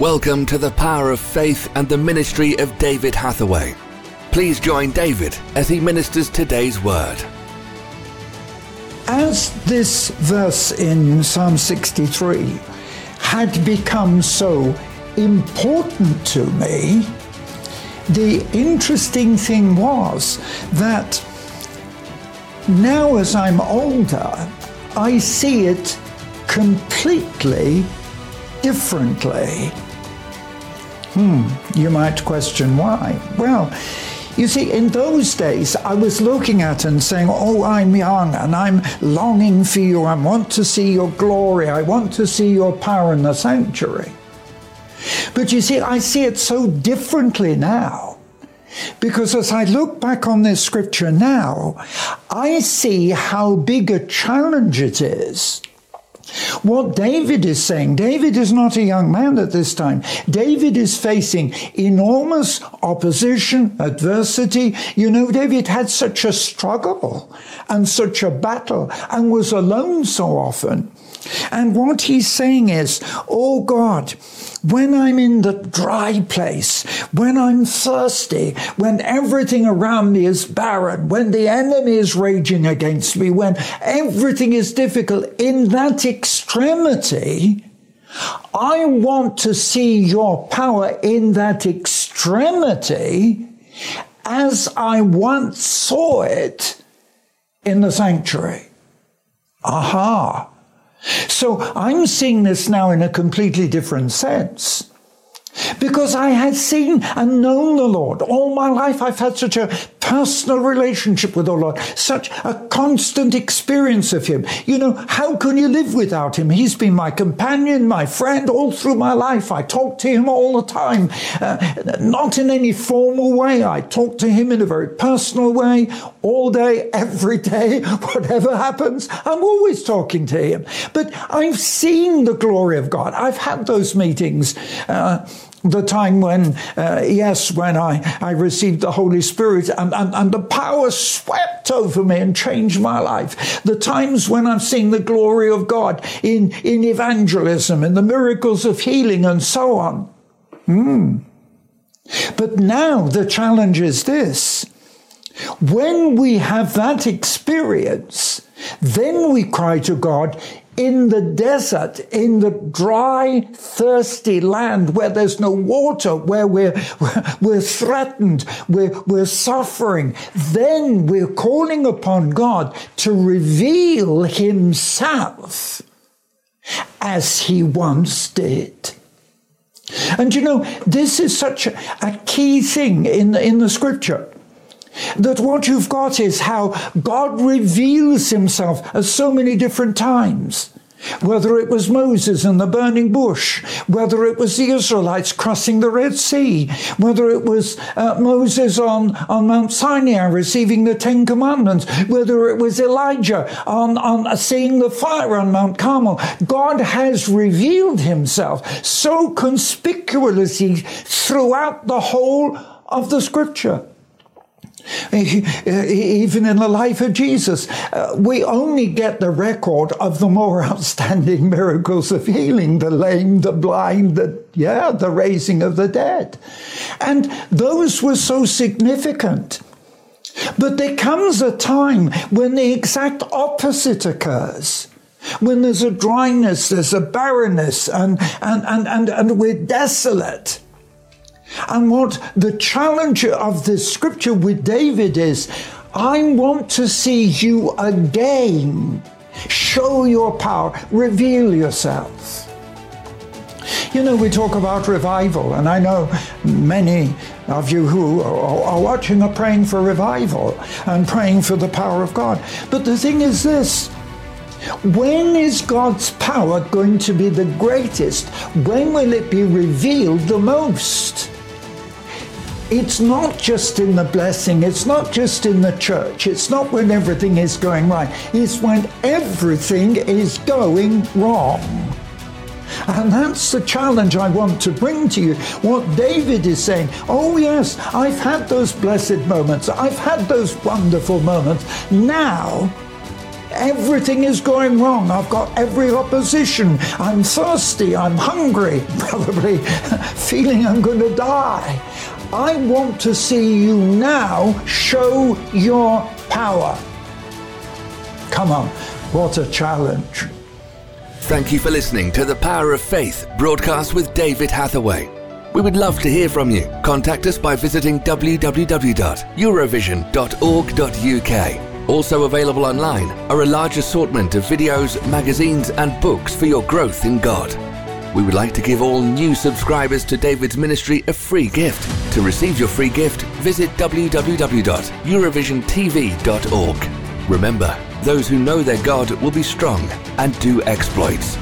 Welcome to the power of faith and the ministry of David Hathaway. Please join David as he ministers today's word. As this verse in Psalm 63 had become so important to me, the interesting thing was that now as I'm older, I see it completely differently. Hmm, you might question why. Well, you see, in those days, I was looking at and saying, Oh, I'm young and I'm longing for you. I want to see your glory. I want to see your power in the sanctuary. But you see, I see it so differently now. Because as I look back on this scripture now, I see how big a challenge it is what David is saying, David is not a young man at this time. David is facing enormous opposition, adversity. You know, David had such a struggle and such a battle and was alone so often. And what he's saying is, Oh God, when I'm in the dry place, when I'm thirsty, when everything around me is barren, when the enemy is raging against me, when everything is difficult, in that extremity, I want to see your power in that extremity as I once saw it in the sanctuary. Aha. So I'm seeing this now in a completely different sense. Because I had seen and known the Lord. All my life I've had such a personal relationship with the Lord, such a constant experience of Him. You know, how can you live without Him? He's been my companion, my friend all through my life. I talk to Him all the time, uh, not in any formal way. I talk to Him in a very personal way, all day, every day, whatever happens. I'm always talking to Him. But I've seen the glory of God. I've had those meetings. Uh, the time when, uh, yes, when I, I received the Holy Spirit and, and, and the power swept over me and changed my life. The times when I've seen the glory of God in, in evangelism and the miracles of healing and so on. Mm. But now the challenge is this. When we have that experience, then we cry to God, in the desert, in the dry, thirsty land where there's no water, where we're, we're threatened, we're, we're suffering, then we're calling upon God to reveal Himself as He once did. And you know, this is such a, key thing in the, in the scripture that what you've got is how God reveals himself at so many different times. Whether it was Moses in the burning bush, whether it was the Israelites crossing the Red Sea, whether it was uh, Moses on, on Mount Sinai receiving the Ten Commandments, whether it was Elijah on, on seeing the fire on Mount Carmel, God has revealed himself so conspicuously throughout the whole of the scripture. Even in the life of Jesus, uh, we only get the record of the more outstanding miracles of healing the lame, the blind, the, yeah, the raising of the dead. And those were so significant. But there comes a time when the exact opposite occurs when there's a dryness, there's a barrenness, and, and, and, and, and we're desolate. And what the challenge of this scripture with David is I want to see you again. Show your power, reveal yourself. You know, we talk about revival, and I know many of you who are watching are praying for revival and praying for the power of God. But the thing is this when is God's power going to be the greatest? When will it be revealed the most? It's not just in the blessing, it's not just in the church, it's not when everything is going right, it's when everything is going wrong. And that's the challenge I want to bring to you. What David is saying, oh, yes, I've had those blessed moments, I've had those wonderful moments. Now, everything is going wrong. I've got every opposition. I'm thirsty. I'm hungry. Probably feeling I'm going to die. I want to see you now show your power. Come on, what a challenge. Thank you for listening to The Power of Faith broadcast with David Hathaway. We would love to hear from you. Contact us by visiting www.eurovision.org.uk. Also available online are a large assortment of videos, magazines, and books for your growth in God. We would like to give all new subscribers to David's ministry a free gift. To receive your free gift, visit www.eurovisiontv.org. Remember, those who know their God will be strong and do exploits.